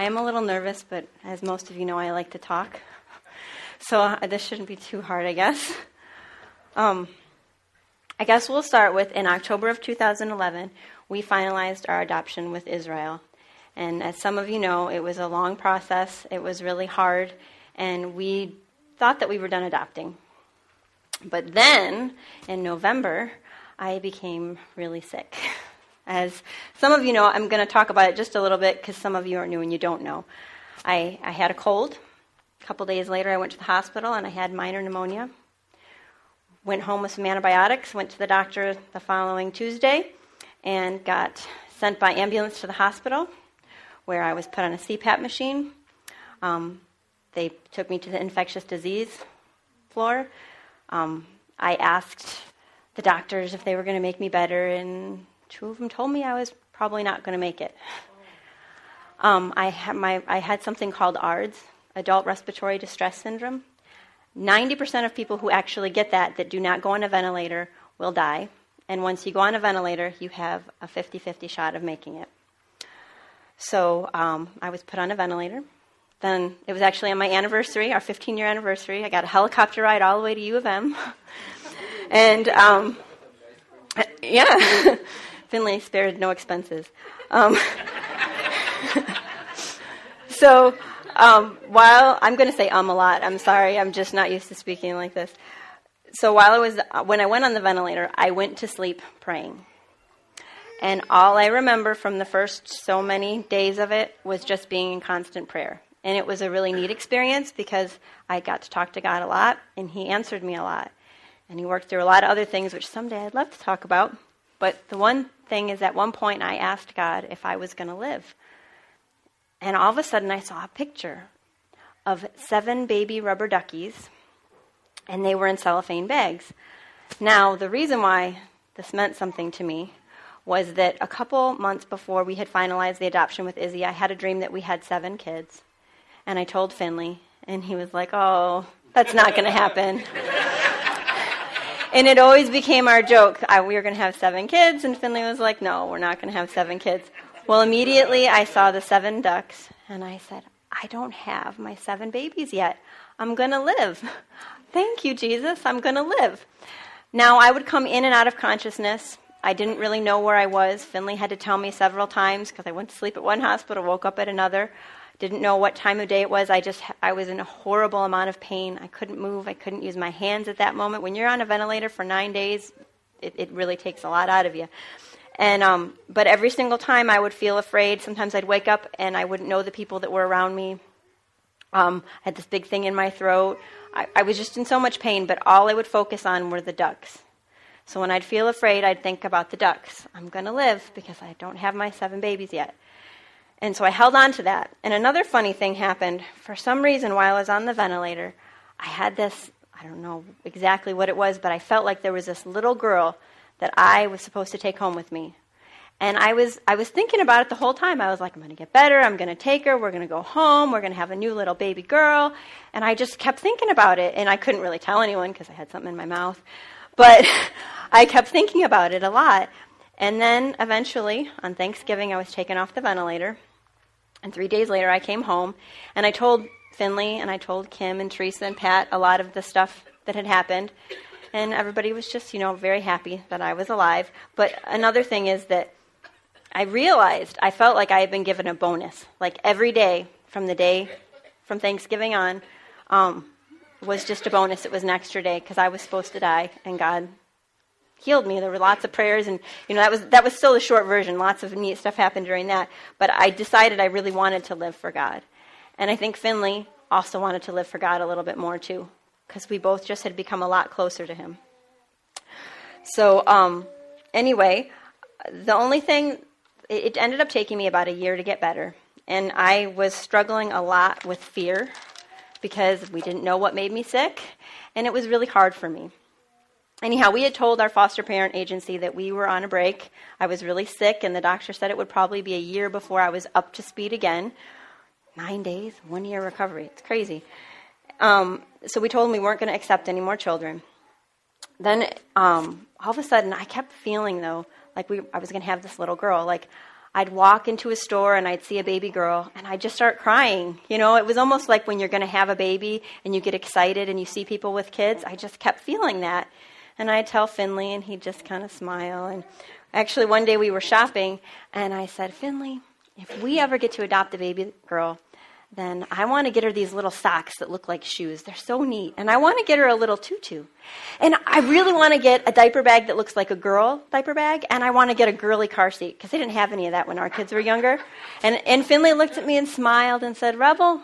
I am a little nervous, but as most of you know, I like to talk. So uh, this shouldn't be too hard, I guess. Um, I guess we'll start with in October of 2011, we finalized our adoption with Israel. And as some of you know, it was a long process, it was really hard, and we thought that we were done adopting. But then, in November, I became really sick. As some of you know, I'm going to talk about it just a little bit because some of you are new and you don't know. I, I had a cold. A couple days later, I went to the hospital and I had minor pneumonia. Went home with some antibiotics, went to the doctor the following Tuesday, and got sent by ambulance to the hospital where I was put on a CPAP machine. Um, they took me to the infectious disease floor. Um, I asked the doctors if they were going to make me better, and two of them told me I was probably not going to make it. Um, I, had my, I had something called ARDS, Adult Respiratory Distress Syndrome. 90% of people who actually get that, that do not go on a ventilator, will die. And once you go on a ventilator, you have a 50 50 shot of making it. So um, I was put on a ventilator. Then it was actually on my anniversary, our 15 year anniversary. I got a helicopter ride all the way to U of M. and um, yeah, Finley spared no expenses. Um, so um, while I'm going to say um a lot, I'm sorry, I'm just not used to speaking like this. So while I was when I went on the ventilator, I went to sleep praying. And all I remember from the first so many days of it was just being in constant prayer. And it was a really neat experience because I got to talk to God a lot and He answered me a lot. And He worked through a lot of other things, which someday I'd love to talk about. But the one thing is, at one point, I asked God if I was going to live. And all of a sudden, I saw a picture of seven baby rubber duckies, and they were in cellophane bags. Now, the reason why this meant something to me was that a couple months before we had finalized the adoption with Izzy, I had a dream that we had seven kids. And I told Finley, and he was like, oh, that's not going to happen. and it always became our joke. I, we were going to have seven kids, and Finley was like, no, we're not going to have seven kids. Well, immediately I saw the seven ducks, and I said, I don't have my seven babies yet. I'm going to live. Thank you, Jesus. I'm going to live. Now, I would come in and out of consciousness. I didn't really know where I was. Finley had to tell me several times because I went to sleep at one hospital, woke up at another. Didn't know what time of day it was. I just I was in a horrible amount of pain. I couldn't move. I couldn't use my hands at that moment. When you're on a ventilator for nine days, it, it really takes a lot out of you. And um, but every single time I would feel afraid. Sometimes I'd wake up and I wouldn't know the people that were around me. Um, I had this big thing in my throat. I, I was just in so much pain, but all I would focus on were the ducks. So when I'd feel afraid, I'd think about the ducks. I'm going to live because I don't have my seven babies yet. And so I held on to that. And another funny thing happened. For some reason, while I was on the ventilator, I had this I don't know exactly what it was, but I felt like there was this little girl that I was supposed to take home with me. And I was I was thinking about it the whole time. I was like, I'm going to get better. I'm going to take her. We're going to go home. We're going to have a new little baby girl. And I just kept thinking about it, and I couldn't really tell anyone because I had something in my mouth. But I kept thinking about it a lot. And then eventually, on Thanksgiving, I was taken off the ventilator. And three days later, I came home, and I told Finley and I told Kim and Teresa and Pat a lot of the stuff that had happened and everybody was just, you know, very happy that I was alive. But another thing is that I realized I felt like I had been given a bonus. Like every day from the day from Thanksgiving on um, was just a bonus. It was an extra day because I was supposed to die, and God healed me. There were lots of prayers, and you know that was that was still the short version. Lots of neat stuff happened during that. But I decided I really wanted to live for God, and I think Finley also wanted to live for God a little bit more too because we both just had become a lot closer to him. So, um, anyway, the only thing, it ended up taking me about a year to get better. And I was struggling a lot with fear because we didn't know what made me sick, and it was really hard for me. Anyhow, we had told our foster parent agency that we were on a break. I was really sick, and the doctor said it would probably be a year before I was up to speed again. Nine days, one year recovery. It's crazy. Um, so we told them we weren't going to accept any more children. Then um, all of a sudden, I kept feeling though like we I was going to have this little girl. Like I'd walk into a store and I'd see a baby girl and I'd just start crying. You know, it was almost like when you're going to have a baby and you get excited and you see people with kids. I just kept feeling that. And I'd tell Finley and he'd just kind of smile. And actually, one day we were shopping and I said, Finley, if we ever get to adopt a baby girl, then I want to get her these little socks that look like shoes. They're so neat. And I want to get her a little tutu. And I really want to get a diaper bag that looks like a girl diaper bag. And I want to get a girly car seat because they didn't have any of that when our kids were younger. And, and Finley looked at me and smiled and said, Rebel,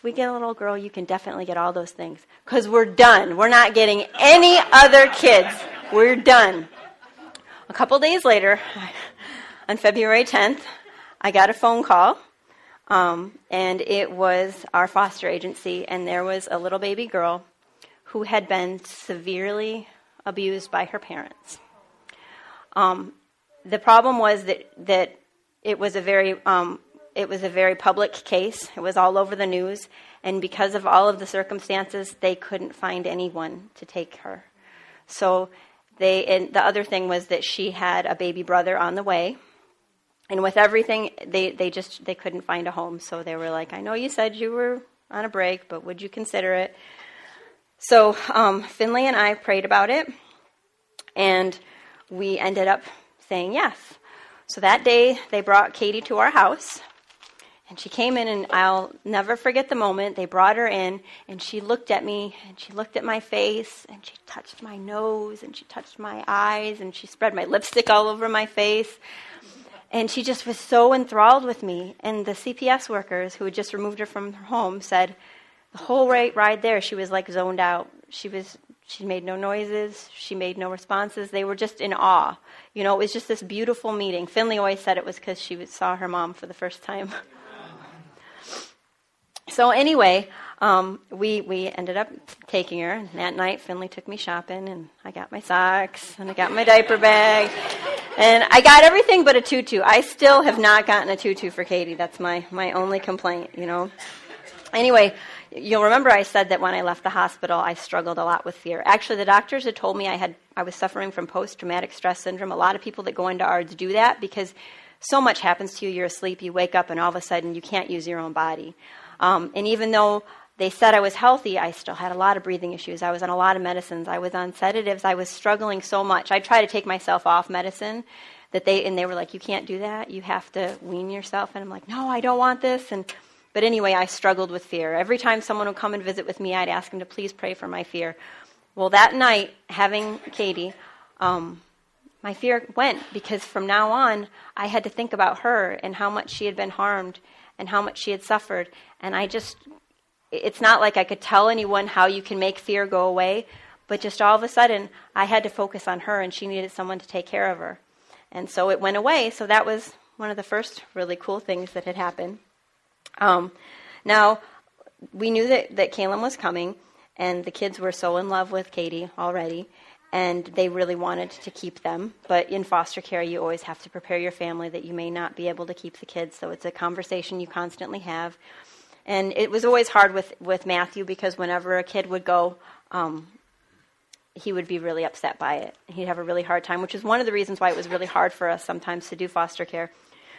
if we get a little girl, you can definitely get all those things because we're done. We're not getting any other kids. We're done. A couple days later, on February 10th, I got a phone call um, and it was our foster agency, and there was a little baby girl who had been severely abused by her parents. Um, the problem was that, that it was a very um, it was a very public case. It was all over the news, and because of all of the circumstances, they couldn't find anyone to take her. So they and the other thing was that she had a baby brother on the way. And with everything they, they just they couldn't find a home. So they were like i know you said you were on a break but would you consider it? So um, finley and i prayed about it. And we ended up saying yes. So that day they brought katie to our house and she came in and i'll never forget the moment they brought her in and she looked at me and she looked at my face and she touched my nose and she touched my eyes and she spread my lipstick all over my face and she just was so enthralled with me. And the CPS workers who had just removed her from her home said the whole ride, there, she was like zoned out. She was she made no noises. She made no responses. They were just in awe. You know, it was just this beautiful meeting. Finley always said it was because she saw her mom for the first time. so anyway, um, we we ended up taking her. And that night, Finley took me shopping, and I got my socks and I got my diaper bag, and I got everything but a tutu. I still have not gotten a tutu for Katie. That's my my only complaint. You know. Anyway, you'll remember I said that when I left the hospital, I struggled a lot with fear. Actually, the doctors had told me I had I was suffering from post traumatic stress syndrome. A lot of people that go into ARDS do that because so much happens to you. You're asleep, you wake up, and all of a sudden you can't use your own body. Um, and even though they said I was healthy, I still had a lot of breathing issues. I was on a lot of medicines. I was on sedatives. I was struggling so much. I tried to take myself off medicine that they and they were like, "You can't do that. You have to wean yourself." And I'm like, "No, I don't want this." And but anyway, I struggled with fear. Every time someone would come and visit with me, I'd ask them to please pray for my fear. Well, that night, having Katie, um, my fear went because from now on, I had to think about her and how much she had been harmed and how much she had suffered. And I just it's not like I could tell anyone how you can make fear go away, but just all of a sudden, I had to focus on her and she needed someone to take care of her. And so it went away. So that was one of the first really cool things that had happened. Um, now, we knew that, that Caleb was coming, and the kids were so in love with Katie already, and they really wanted to keep them. But in foster care, you always have to prepare your family that you may not be able to keep the kids, so it's a conversation you constantly have. And it was always hard with, with Matthew because whenever a kid would go, um, he would be really upset by it. He'd have a really hard time, which is one of the reasons why it was really hard for us sometimes to do foster care.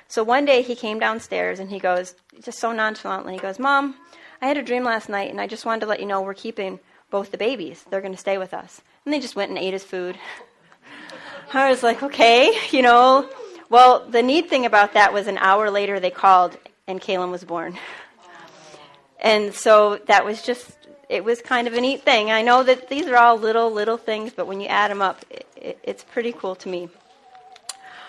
So one day he came downstairs and he goes, just so nonchalantly, he goes, Mom, I had a dream last night and I just wanted to let you know we're keeping both the babies. They're going to stay with us. And they just went and ate his food. I was like, okay, you know. Well, the neat thing about that was an hour later they called and Kaylin was born. And so that was just, it was kind of a neat thing. I know that these are all little, little things, but when you add them up, it, it, it's pretty cool to me.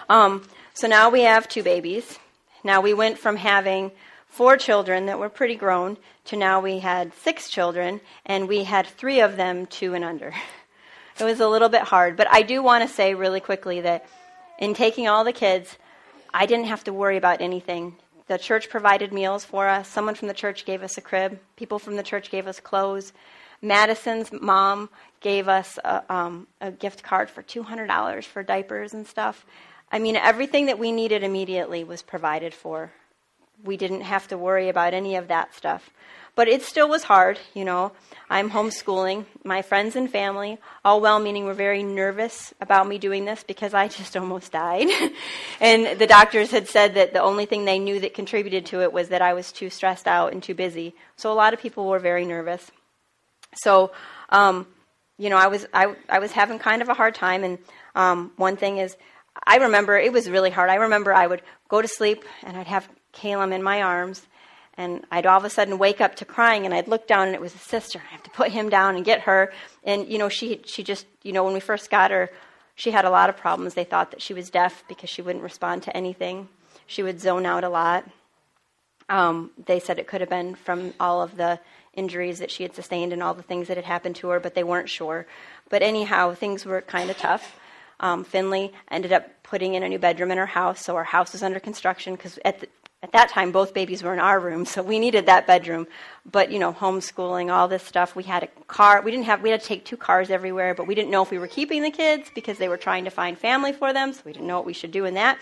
Um, so now we have two babies. Now we went from having four children that were pretty grown to now we had six children, and we had three of them two and under. It was a little bit hard, but I do want to say really quickly that in taking all the kids, I didn't have to worry about anything. The church provided meals for us. Someone from the church gave us a crib. People from the church gave us clothes. Madison's mom gave us a, um, a gift card for $200 for diapers and stuff. I mean, everything that we needed immediately was provided for we didn't have to worry about any of that stuff. But it still was hard, you know. I'm homeschooling. My friends and family, all well meaning, were very nervous about me doing this because I just almost died. and the doctors had said that the only thing they knew that contributed to it was that I was too stressed out and too busy. So a lot of people were very nervous. So, um, you know, I was, I, I was having kind of a hard time. And um, one thing is, I remember it was really hard. I remember I would go to sleep and I'd have Caleb in my arms and I'd all of a sudden wake up to crying, and I'd look down, and it was a sister. I have to put him down and get her. And you know, she she just you know when we first got her, she had a lot of problems. They thought that she was deaf because she wouldn't respond to anything. She would zone out a lot. Um, they said it could have been from all of the injuries that she had sustained and all the things that had happened to her, but they weren't sure. But anyhow, things were kind of tough. Um, Finley ended up putting in a new bedroom in her house, so our house was under construction because at the, at that time both babies were in our room so we needed that bedroom. But you know homeschooling all this stuff we had a car we didn't have we had to take two cars everywhere but we didn't know if we were keeping the kids because they were trying to find family for them so we didn't know what we should do in that.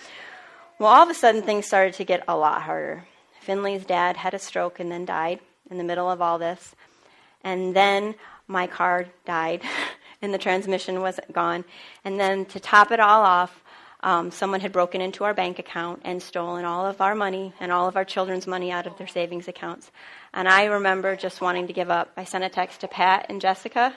Well all of a sudden things started to get a lot harder. Finley's dad had a stroke and then died in the middle of all this. And then my car died and the transmission was gone. And then to top it all off um, someone had broken into our bank account and stolen all of our money and all of our children's money out of their savings accounts. And I remember just wanting to give up. I sent a text to Pat and Jessica,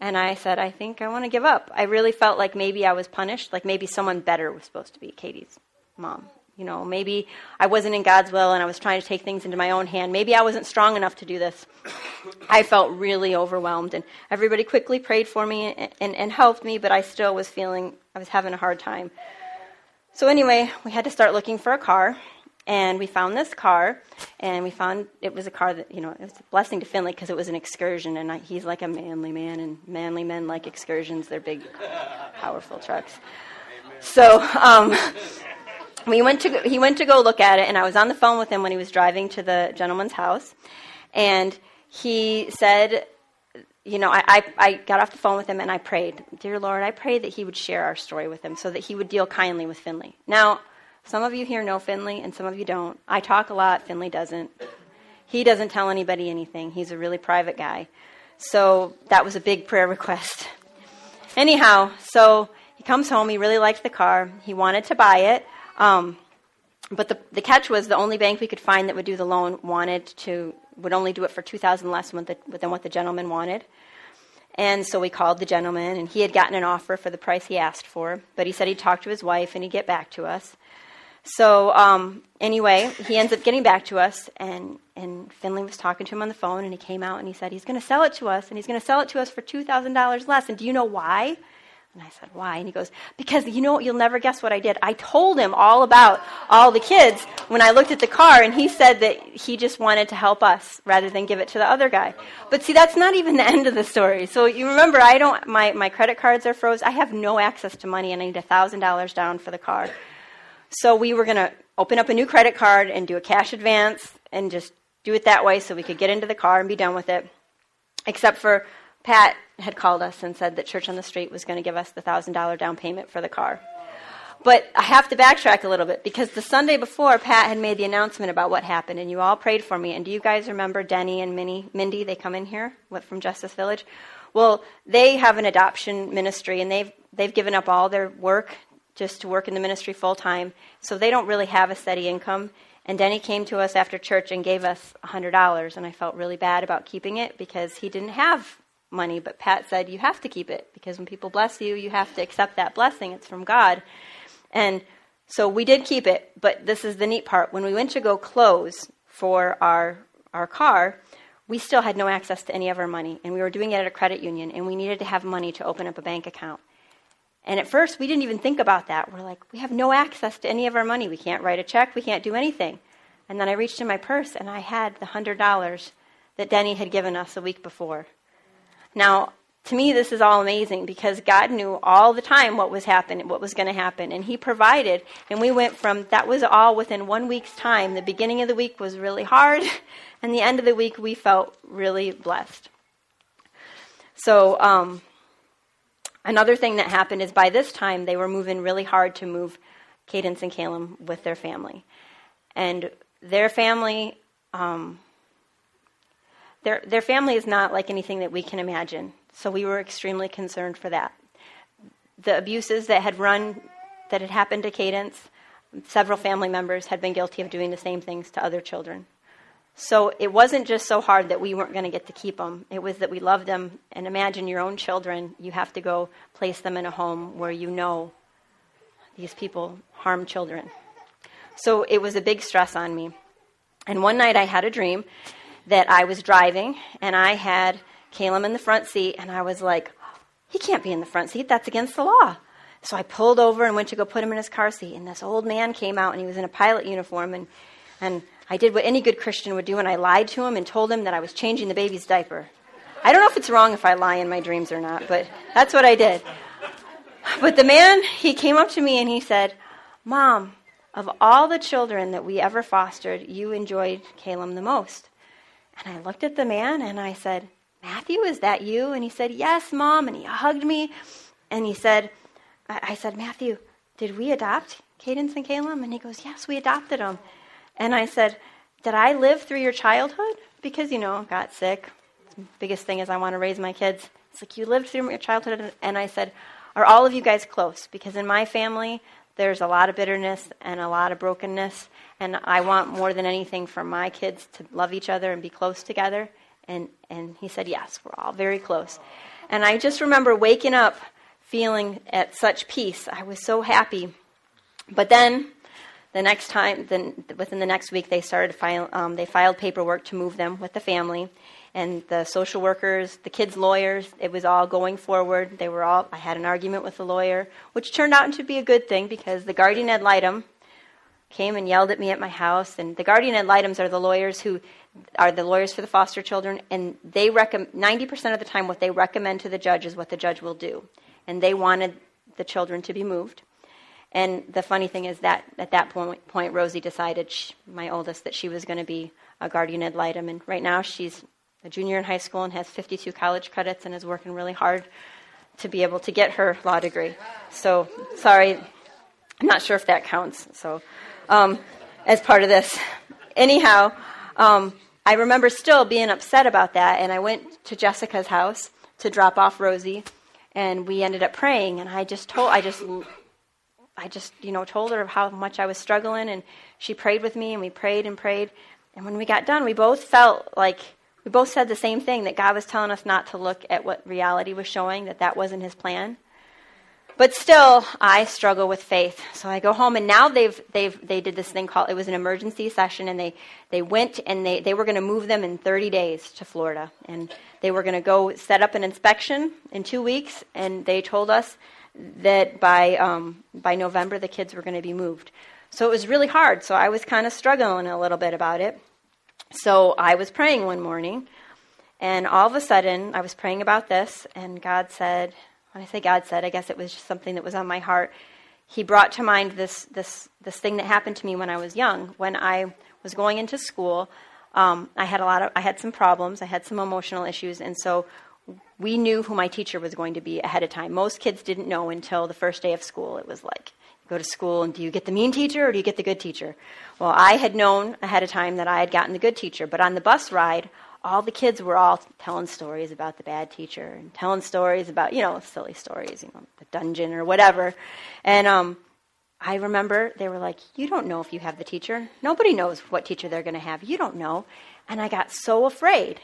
and I said, I think I want to give up. I really felt like maybe I was punished, like maybe someone better was supposed to be Katie's mom. You know, maybe I wasn't in God's will and I was trying to take things into my own hand. Maybe I wasn't strong enough to do this. I felt really overwhelmed, and everybody quickly prayed for me and, and, and helped me, but I still was feeling I was having a hard time. So, anyway, we had to start looking for a car, and we found this car, and we found it was a car that, you know, it was a blessing to Finley because it was an excursion, and I, he's like a manly man, and manly men like excursions. They're big, powerful trucks. So, um, we went to he went to go look at it, and I was on the phone with him when he was driving to the gentleman's house, and he said, you know, I, I, I got off the phone with him and I prayed, dear Lord, I pray that he would share our story with him so that he would deal kindly with Finley. Now, some of you here know Finley, and some of you don't. I talk a lot. Finley doesn't. He doesn't tell anybody anything. He's a really private guy. So that was a big prayer request. Anyhow, so he comes home. He really liked the car. He wanted to buy it. Um, but the, the catch was the only bank we could find that would do the loan wanted to would only do it for two thousand less than, what the gentleman wanted. And so we called the gentleman, and he had gotten an offer for the price he asked for, but he said he'd talk to his wife and he'd get back to us. So um, anyway, he ends up getting back to us, and, and Finley was talking to him on the phone, and he came out and he said he's going to sell it to us, and he's going to sell it to us for two thousand dollars less. And do you know why? And I said, Why? And he goes, Because you know, what? you'll never guess what I did. I told him all about all the kids when I looked at the car, and he said that he just wanted to help us rather than give it to the other guy. But see, that's not even the end of the story. So you remember, I don't, my, my credit cards are froze. I have no access to money, and I need $1,000 down for the car. So we were going to open up a new credit card and do a cash advance and just do it that way so we could get into the car and be done with it. Except for Pat had called us and said that Church on the Street was going to give us the $1,000 down payment for the car. But I have to backtrack a little bit because the Sunday before, Pat had made the announcement about what happened, and you all prayed for me. And do you guys remember Denny and Minnie, Mindy? They come in here from Justice Village. Well, they have an adoption ministry, and they've they've given up all their work just to work in the ministry full time, so they don't really have a steady income. And Denny came to us after church and gave us $100, and I felt really bad about keeping it because he didn't have money, but Pat said, You have to keep it because when people bless you, you have to accept that blessing. It's from God. And so we did keep it, but this is the neat part. When we went to go close for our, our car, we still had no access to any of our money, and we were doing it at a credit union, and we needed to have money to open up a bank account. And at first, we didn't even think about that. We're like, we have no access to any of our money. We can't write a check, we can't do anything. And then I reached in my purse, and I had the $100 that Denny had given us a week before. Now, to me, this is all amazing because God knew all the time what was happening, what was going to happen, and He provided. And we went from that was all within one week's time. The beginning of the week was really hard, and the end of the week we felt really blessed. So, um, another thing that happened is by this time they were moving really hard to move Cadence and Caleb with their family, and their family, um, their, their family is not like anything that we can imagine. So we were extremely concerned for that. The abuses that had run, that had happened to Cadence, several family members had been guilty of doing the same things to other children. So it wasn't just so hard that we weren't going to get to keep them. It was that we loved them. And imagine your own children. You have to go place them in a home where you know these people harm children. So it was a big stress on me. And one night I had a dream that I was driving and I had Caleb in the front seat, and I was like, he can't be in the front seat. That's against the law. So I pulled over and went to go put him in his car seat. And this old man came out and he was in a pilot uniform. And, and I did what any good Christian would do, and I lied to him and told him that I was changing the baby's diaper. I don't know if it's wrong if I lie in my dreams or not, but that's what I did. But the man, he came up to me and he said, Mom, of all the children that we ever fostered, you enjoyed Caleb the most. And I looked at the man and I said, Matthew, is that you? And he said, Yes, Mom. And he hugged me. And he said, I, said, Matthew, did we adopt Cadence and Caleb? And he goes, Yes, we adopted them. And I said, Did I live through your childhood? Because, you know, got sick. Biggest thing is I want to raise my kids. It's like, You lived through your childhood. And I said, Are all of you guys close? Because in my family, there's a lot of bitterness and a lot of brokenness. And I want more than anything for my kids to love each other and be close together. And, and he said, Yes, we're all very close. And I just remember waking up feeling at such peace. I was so happy. But then the next time, then within the next week, they started file, um, they filed paperwork to move them with the family, and the social workers, the kids' lawyers. It was all going forward. They were all. I had an argument with the lawyer, which turned out to be a good thing because the guardian ad litem came and yelled at me at my house. And the guardian ad litems are the lawyers who are the lawyers for the foster children, and they recommend 90% of the time what they recommend to the judge is what the judge will do. And they wanted the children to be moved. And the funny thing is that at that point, point Rosie decided, she, my oldest, that she was going to be a guardian ad litem. And right now she's a junior in high school and has 52 college credits and is working really hard to be able to get her law degree. So, sorry, I'm not sure if that counts. So, um, as part of this, anyhow, um, I remember still being upset about that, and I went to Jessica's house to drop off Rosie, and we ended up praying. And I just told, I just I just, you know, told her how much I was struggling, and she prayed with me, and we prayed and prayed. And when we got done, we both felt like we both said the same thing that God was telling us not to look at what reality was showing, that that wasn't His plan. But still, I struggle with faith. So I go home, and now they've they've they did this thing called it was an emergency session, and they they went and they they were going to move them in 30 days to Florida, and they were going to go set up an inspection in two weeks, and they told us that by um, by November the kids were going to be moved. So it was really hard. So I was kind of struggling a little bit about it. So I was praying one morning, and all of a sudden I was praying about this, and God said, when I say God said, I guess it was just something that was on my heart. He brought to mind this this this thing that happened to me when I was young. When I was going into school, um, I had a lot of I had some problems. I had some emotional issues, and so we knew who my teacher was going to be ahead of time. Most kids didn't know until the first day of school. It was like, go to school and do you get the mean teacher or do you get the good teacher? Well, I had known ahead of time that I had gotten the good teacher, but on the bus ride, all the kids were all telling stories about the bad teacher and telling stories about, you know, silly stories, you know, the dungeon or whatever. And um, I remember they were like, You don't know if you have the teacher. Nobody knows what teacher they're going to have. You don't know. And I got so afraid.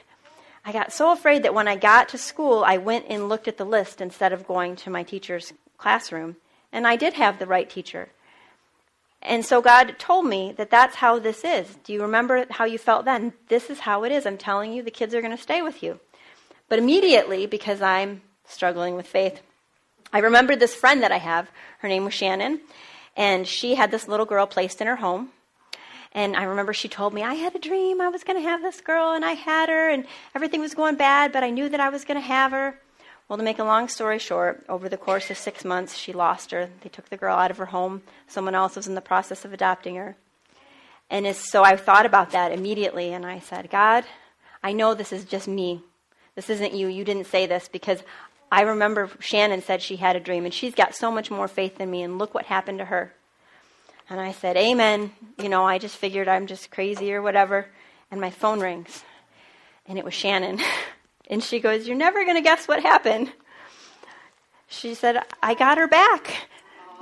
I got so afraid that when I got to school, I went and looked at the list instead of going to my teacher's classroom. And I did have the right teacher. And so God told me that that's how this is. Do you remember how you felt then? This is how it is. I'm telling you, the kids are going to stay with you. But immediately, because I'm struggling with faith, I remembered this friend that I have. Her name was Shannon. And she had this little girl placed in her home. And I remember she told me, I had a dream I was going to have this girl, and I had her, and everything was going bad, but I knew that I was going to have her. Well, to make a long story short, over the course of six months, she lost her. They took the girl out of her home. Someone else was in the process of adopting her. And so I thought about that immediately, and I said, God, I know this is just me. This isn't you. You didn't say this because I remember Shannon said she had a dream, and she's got so much more faith than me, and look what happened to her. And I said, Amen. You know, I just figured I'm just crazy or whatever. And my phone rings. And it was Shannon. And she goes, You're never going to guess what happened. She said, I got her back.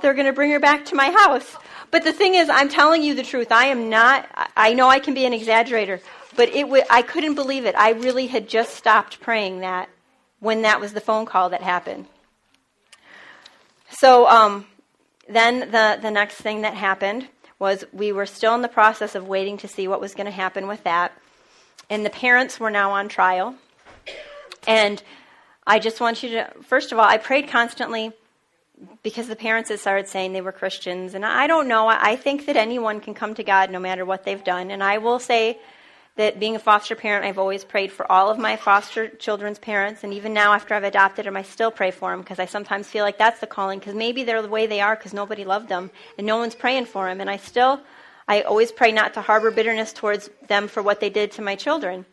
They're going to bring her back to my house. But the thing is, I'm telling you the truth. I am not, I know I can be an exaggerator, but it w- I couldn't believe it. I really had just stopped praying that when that was the phone call that happened. So um, then the, the next thing that happened was we were still in the process of waiting to see what was going to happen with that. And the parents were now on trial. And I just want you to, first of all, I prayed constantly because the parents had started saying they were Christians. And I don't know. I think that anyone can come to God no matter what they've done. And I will say that being a foster parent, I've always prayed for all of my foster children's parents. And even now, after I've adopted them, I still pray for them because I sometimes feel like that's the calling because maybe they're the way they are because nobody loved them and no one's praying for them. And I still, I always pray not to harbor bitterness towards them for what they did to my children.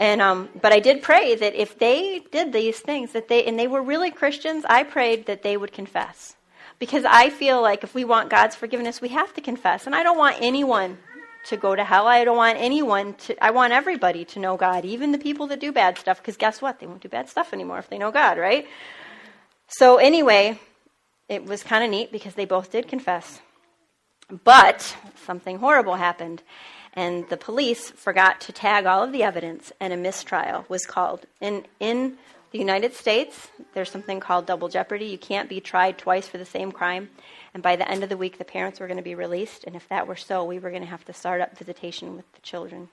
And um, but I did pray that if they did these things, that they and they were really Christians, I prayed that they would confess, because I feel like if we want God's forgiveness, we have to confess. And I don't want anyone to go to hell. I don't want anyone to. I want everybody to know God, even the people that do bad stuff. Because guess what? They won't do bad stuff anymore if they know God, right? So anyway, it was kind of neat because they both did confess, but something horrible happened and the police forgot to tag all of the evidence, and a mistrial was called. In, in the United States, there's something called double jeopardy. You can't be tried twice for the same crime. And by the end of the week, the parents were going to be released. And if that were so, we were going to have to start up visitation with the children.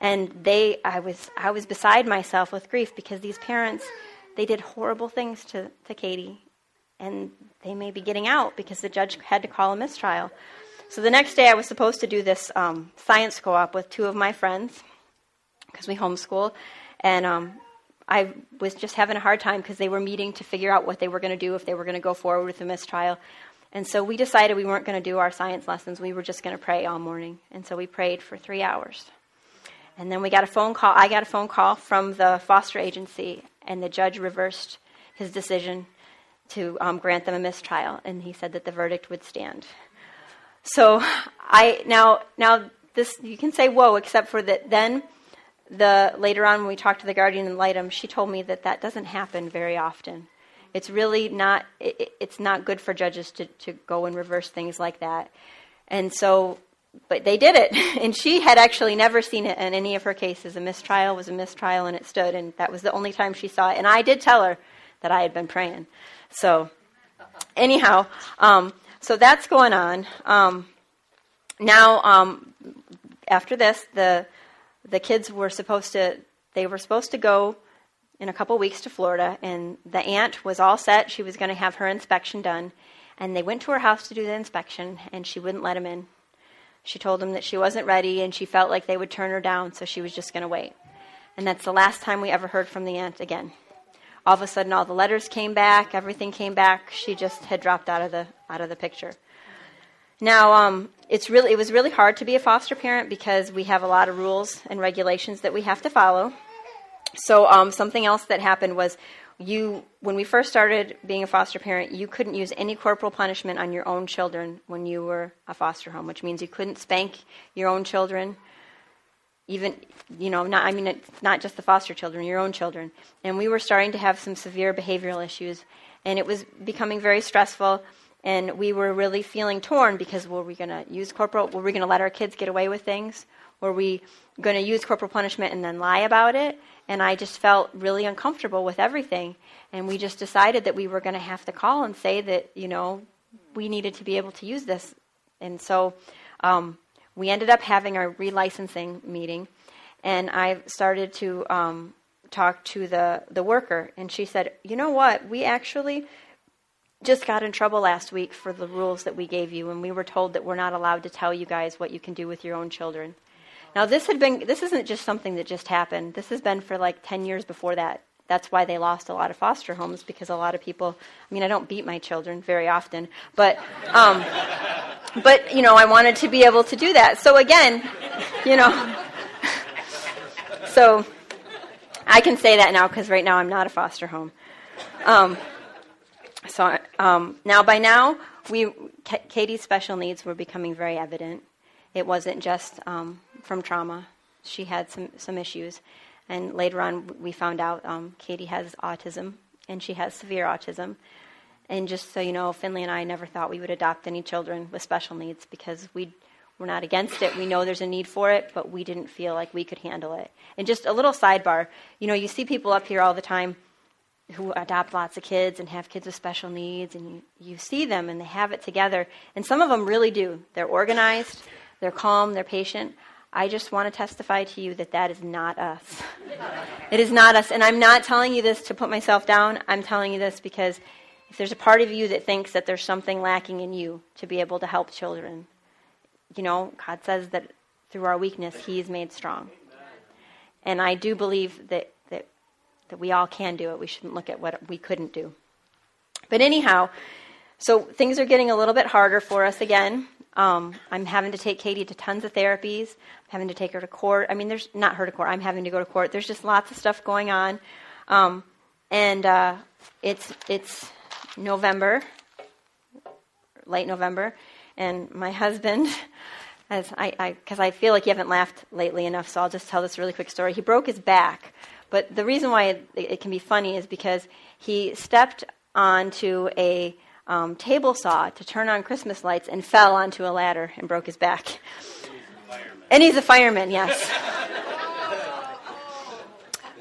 And they, I was, I was beside myself with grief because these parents, they did horrible things to, to Katie. And they may be getting out because the judge had to call a mistrial. So the next day, I was supposed to do this um, science co op with two of my friends because we homeschool. And um, I was just having a hard time because they were meeting to figure out what they were going to do if they were going to go forward with the mistrial. And so we decided we weren't going to do our science lessons. We were just going to pray all morning. And so we prayed for three hours. And then we got a phone call. I got a phone call from the foster agency, and the judge reversed his decision to um, grant them a mistrial. And he said that the verdict would stand. So I now now this you can say whoa, except for that then the later on when we talked to the guardian ad litem, she told me that that doesn't happen very often. It's really not it, it's not good for judges to to go and reverse things like that. And so but they did it and she had actually never seen it in any of her cases a mistrial was a mistrial and it stood and that was the only time she saw it and i did tell her that i had been praying so anyhow um, so that's going on. Um, now, um, after this, the the kids were supposed to they were supposed to go in a couple weeks to Florida, and the aunt was all set. She was going to have her inspection done, and they went to her house to do the inspection, and she wouldn't let them in. She told them that she wasn't ready, and she felt like they would turn her down, so she was just going to wait. And that's the last time we ever heard from the aunt again all of a sudden all the letters came back, everything came back. She just had dropped out of the out of the picture. Now, um, it's really it was really hard to be a foster parent because we have a lot of rules and regulations that we have to follow. So um, something else that happened was you when we first started being a foster parent, you couldn't use any corporal punishment on your own children when you were a foster home, which means you couldn't spank your own children even you know not i mean it's not just the foster children your own children. And we were starting to have some severe behavioral issues and it was becoming very stressful and we were really feeling torn because were we going to use corporal were we going to let our kids get away with things? Were we going to use corporal punishment and then lie about it? And i just felt really uncomfortable with everything and we just decided that we were going to have to call and say that you know we needed to be able to use this. And so um, we ended up having our relicensing meeting, and I started to um, talk to the, the worker, and she said, You know what? We actually just got in trouble last week for the rules that we gave you, and we were told that we're not allowed to tell you guys what you can do with your own children. Now, this had been this isn't just something that just happened. This has been for like 10 years before that. That's why they lost a lot of foster homes because a lot of people. I mean, I don't beat my children very often, but um, but, you know, I wanted to be able to do that. So again, you know, so I can say that now because right now I'm not a foster home. Um, so um, now, by now, we Katie's special needs were becoming very evident. It wasn't just um, from trauma; she had some some issues, and later on we found out um, Katie has autism and she has severe autism. And just so you know, Finley and I never thought we would adopt any children with special needs because we we're not against it. We know there's a need for it, but we didn't feel like we could handle it. And just a little sidebar, you know, you see people up here all the time who adopt lots of kids and have kids with special needs, and you, you see them and they have it together. And some of them really do. They're organized, they're calm, they're patient. I just want to testify to you that that is not us. it is not us. And I'm not telling you this to put myself down. I'm telling you this because if there's a part of you that thinks that there's something lacking in you to be able to help children, you know, God says that through our weakness, He is made strong. And I do believe that, that, that we all can do it. We shouldn't look at what we couldn't do. But anyhow, so things are getting a little bit harder for us again. Um, I'm having to take Katie to tons of therapies. I'm having to take her to court. I mean, there's not her to court. I'm having to go to court. There's just lots of stuff going on, um, and uh, it's it's November, late November, and my husband, as I, because I, I, feel like you haven't laughed lately enough, so I'll just tell this really quick story. He broke his back, but the reason why it, it can be funny is because he stepped onto a um, table saw to turn on Christmas lights and fell onto a ladder and broke his back. And he's a fireman, yes.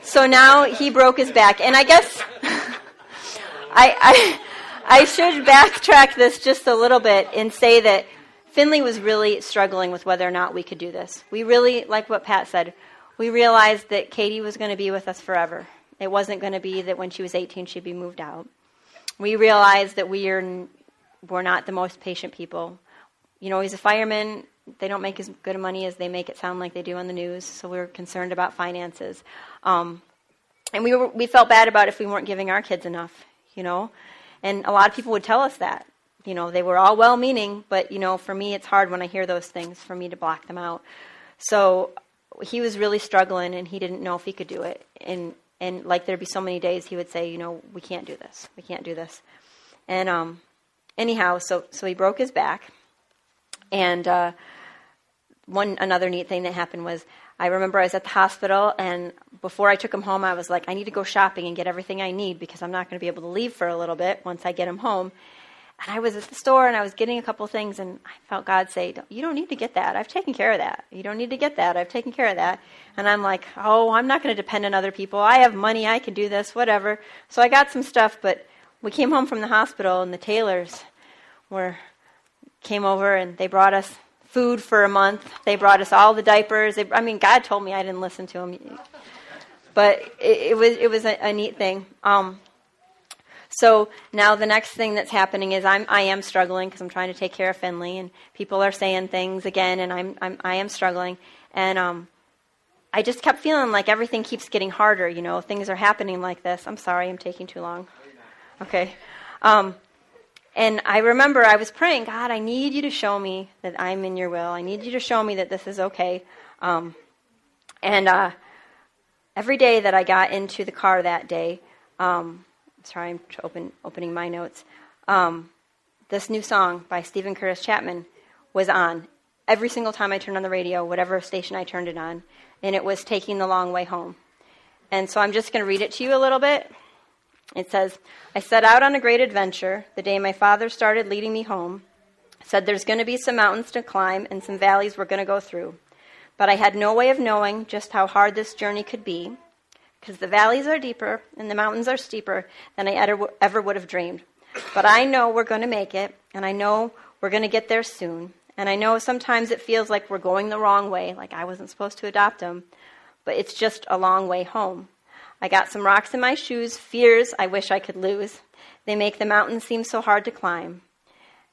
so now he broke his back, and I guess I, I I should backtrack this just a little bit and say that Finley was really struggling with whether or not we could do this. We really, like what Pat said, we realized that Katie was going to be with us forever. It wasn't going to be that when she was 18 she'd be moved out. We realized that we are we're not the most patient people. You know, he's a fireman. They don't make as good money as they make it sound like they do on the news. So we were concerned about finances, um, and we were, we felt bad about if we weren't giving our kids enough. You know, and a lot of people would tell us that. You know, they were all well meaning, but, you know, for me, it's hard when I hear those things for me to block them out. So he was really struggling and he didn't know if he could do it. And, and like there'd be so many days he would say, you know, we can't do this. We can't do this. And um, anyhow, so, so he broke his back. And uh, one another neat thing that happened was I remember I was at the hospital, and before I took him home, I was like, I need to go shopping and get everything I need because I'm not going to be able to leave for a little bit once I get him home. And I was at the store and I was getting a couple things, and I felt God say, You don't need to get that. I've taken care of that. You don't need to get that. I've taken care of that. And I'm like, Oh, I'm not going to depend on other people. I have money. I can do this, whatever. So I got some stuff, but we came home from the hospital, and the Taylors were came over and they brought us food for a month. They brought us all the diapers. They, I mean, God told me I didn't listen to him, but it, it was it was a, a neat thing. Um, so now the next thing that's happening is I'm I am struggling because I'm trying to take care of Finley, and people are saying things again, and I'm, I'm I am struggling, and um, I just kept feeling like everything keeps getting harder. You know, things are happening like this. I'm sorry, I'm taking too long. Okay. Um, and I remember I was praying, God, I need you to show me that I'm in your will. I need you to show me that this is okay. Um, and uh, every day that I got into the car that day, um, sorry, I'm open, opening my notes. Um, this new song by Steven Curtis Chapman was on every single time I turned on the radio, whatever station I turned it on, and it was Taking the Long Way Home. And so I'm just going to read it to you a little bit. It says, I set out on a great adventure the day my father started leading me home. Said there's going to be some mountains to climb and some valleys we're going to go through. But I had no way of knowing just how hard this journey could be, because the valleys are deeper and the mountains are steeper than I ever, ever would have dreamed. But I know we're going to make it, and I know we're going to get there soon. And I know sometimes it feels like we're going the wrong way, like I wasn't supposed to adopt him, but it's just a long way home. I got some rocks in my shoes, fears I wish I could lose. They make the mountains seem so hard to climb.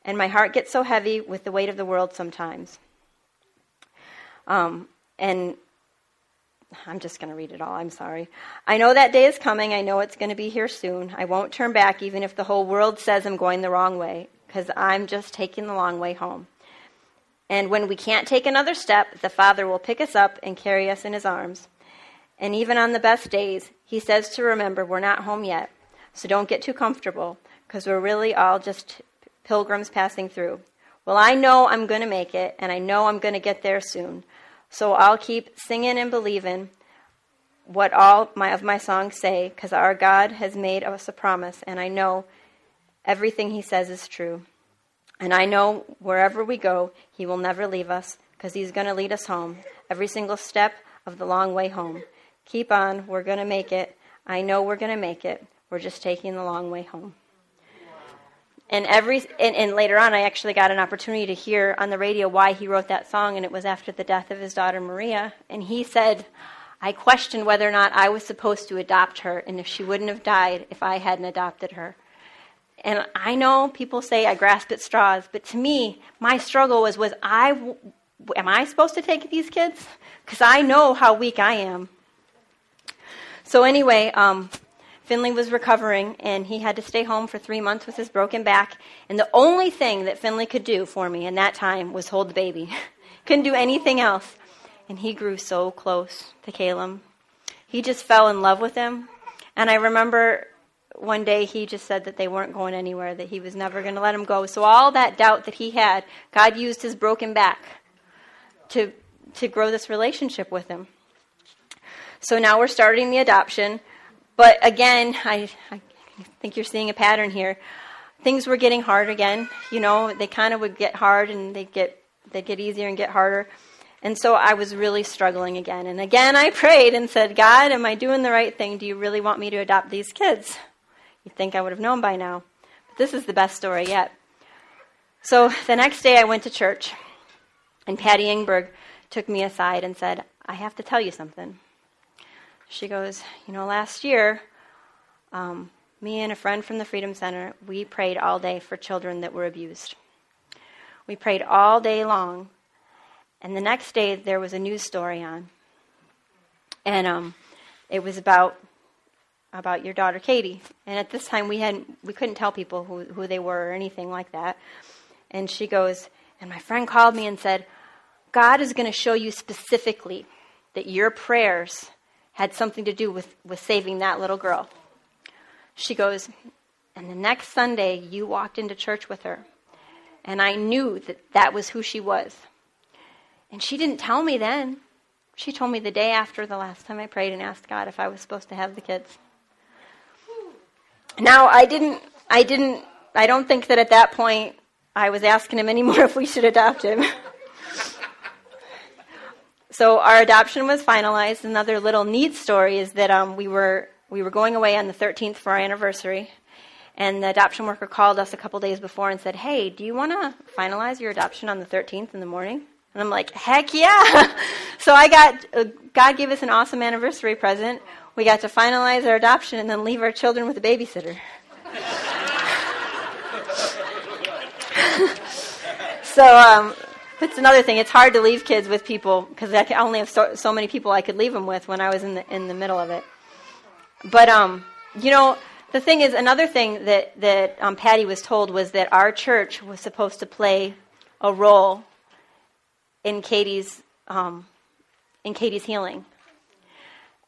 And my heart gets so heavy with the weight of the world sometimes. Um, and I'm just going to read it all. I'm sorry. I know that day is coming. I know it's going to be here soon. I won't turn back even if the whole world says I'm going the wrong way, because I'm just taking the long way home. And when we can't take another step, the Father will pick us up and carry us in his arms. And even on the best days, he says to remember we're not home yet. So don't get too comfortable because we're really all just pilgrims passing through. Well, I know I'm going to make it, and I know I'm going to get there soon. So I'll keep singing and believing what all my, of my songs say, because our God has made us a promise, and I know everything He says is true. And I know wherever we go, He will never leave us, because He's going to lead us home, every single step of the long way home. Keep on, we're going to make it. I know we're going to make it. We're just taking the long way home. And every and, and, later on, I actually got an opportunity to hear on the radio why he wrote that song, and it was after the death of his daughter Maria. And he said, "I questioned whether or not I was supposed to adopt her, and if she wouldn't have died if I hadn't adopted her." And I know people say I grasp at straws, but to me, my struggle was: was I am I supposed to take these kids? Because I know how weak I am. So anyway, um, Finley was recovering, and he had to stay home for three months with his broken back. And the only thing that Finley could do for me in that time was hold the baby. Couldn't do anything else. And he grew so close to Caleb. He just fell in love with him. And I remember one day he just said that they weren't going anywhere, that he was never going to let him go. So all that doubt that he had, God used his broken back to to grow this relationship with him. So now we're starting the adoption. But again, I, I think you're seeing a pattern here. Things were getting hard again. You know, they kind of would get hard and they get they get easier and get harder. And so I was really struggling again. And again, I prayed and said, God, am I doing the right thing? Do you really want me to adopt these kids? You'd think I would have known by now. But this is the best story yet. So the next day I went to church, and Patty Ingberg took me aside and said, I have to tell you something she goes, You know, last year, um, me and a friend from the Freedom Center, we prayed all day for children that were abused. We prayed all day long. And the next day, there was a news story on. And um, it was about about your daughter Katie. And at this time, we had we couldn't tell people who, who they were or anything like that. And she goes, and my friend called me and said, God is going to show you specifically that your prayers had something to do with, with saving that little girl. She goes, and the next Sunday, you walked into church with her. And I knew that that was who she was. And she didn't tell me then. She told me the day after the last time I prayed and asked God if I was supposed to have the kids. Now, I didn't, I didn't, I don't think that at that point I was asking him anymore if we should adopt him. So our adoption was finalized. Another little neat story is that um, we were we were going away on the 13th for our anniversary, and the adoption worker called us a couple days before and said, "Hey, do you want to finalize your adoption on the 13th in the morning?" And I'm like, "Heck yeah!" so I got uh, God gave us an awesome anniversary present. We got to finalize our adoption and then leave our children with a babysitter. so um, it's another thing. It's hard to leave kids with people because I only have so, so, many people I could leave them with when I was in the in the middle of it. But um, you know, the thing is, another thing that that um, Patty was told was that our church was supposed to play a role in Katie's um, in Katie's healing.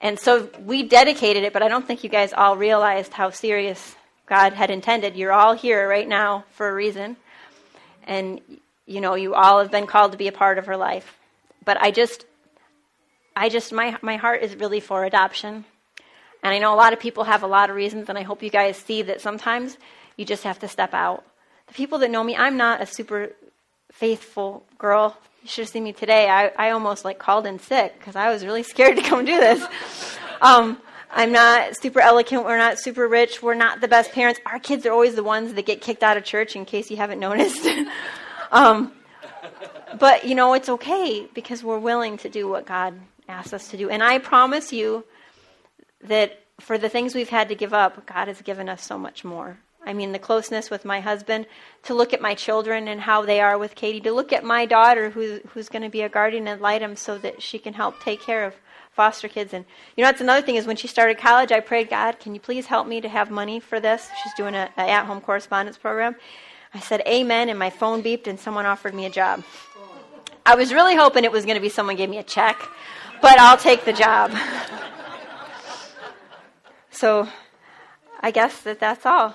And so we dedicated it, but I don't think you guys all realized how serious God had intended. You're all here right now for a reason. And you know, you all have been called to be a part of her life. But I just, I just, my, my heart is really for adoption. And I know a lot of people have a lot of reasons, and I hope you guys see that sometimes you just have to step out. The people that know me, I'm not a super faithful girl. You should have seen me today. I, I almost like called in sick because I was really scared to come do this. Um, I'm not super eloquent. We're not super rich. We're not the best parents. Our kids are always the ones that get kicked out of church, in case you haven't noticed. Um, but, you know, it's okay because we're willing to do what God asks us to do. And I promise you that for the things we've had to give up, God has given us so much more. I mean, the closeness with my husband, to look at my children and how they are with Katie, to look at my daughter who, who's going to be a guardian ad litem so that she can help take care of foster kids. And, you know, that's another thing is when she started college, I prayed, God, can you please help me to have money for this? She's doing an at home correspondence program. I said amen, and my phone beeped, and someone offered me a job. I was really hoping it was going to be someone gave me a check, but I'll take the job. so I guess that that's all.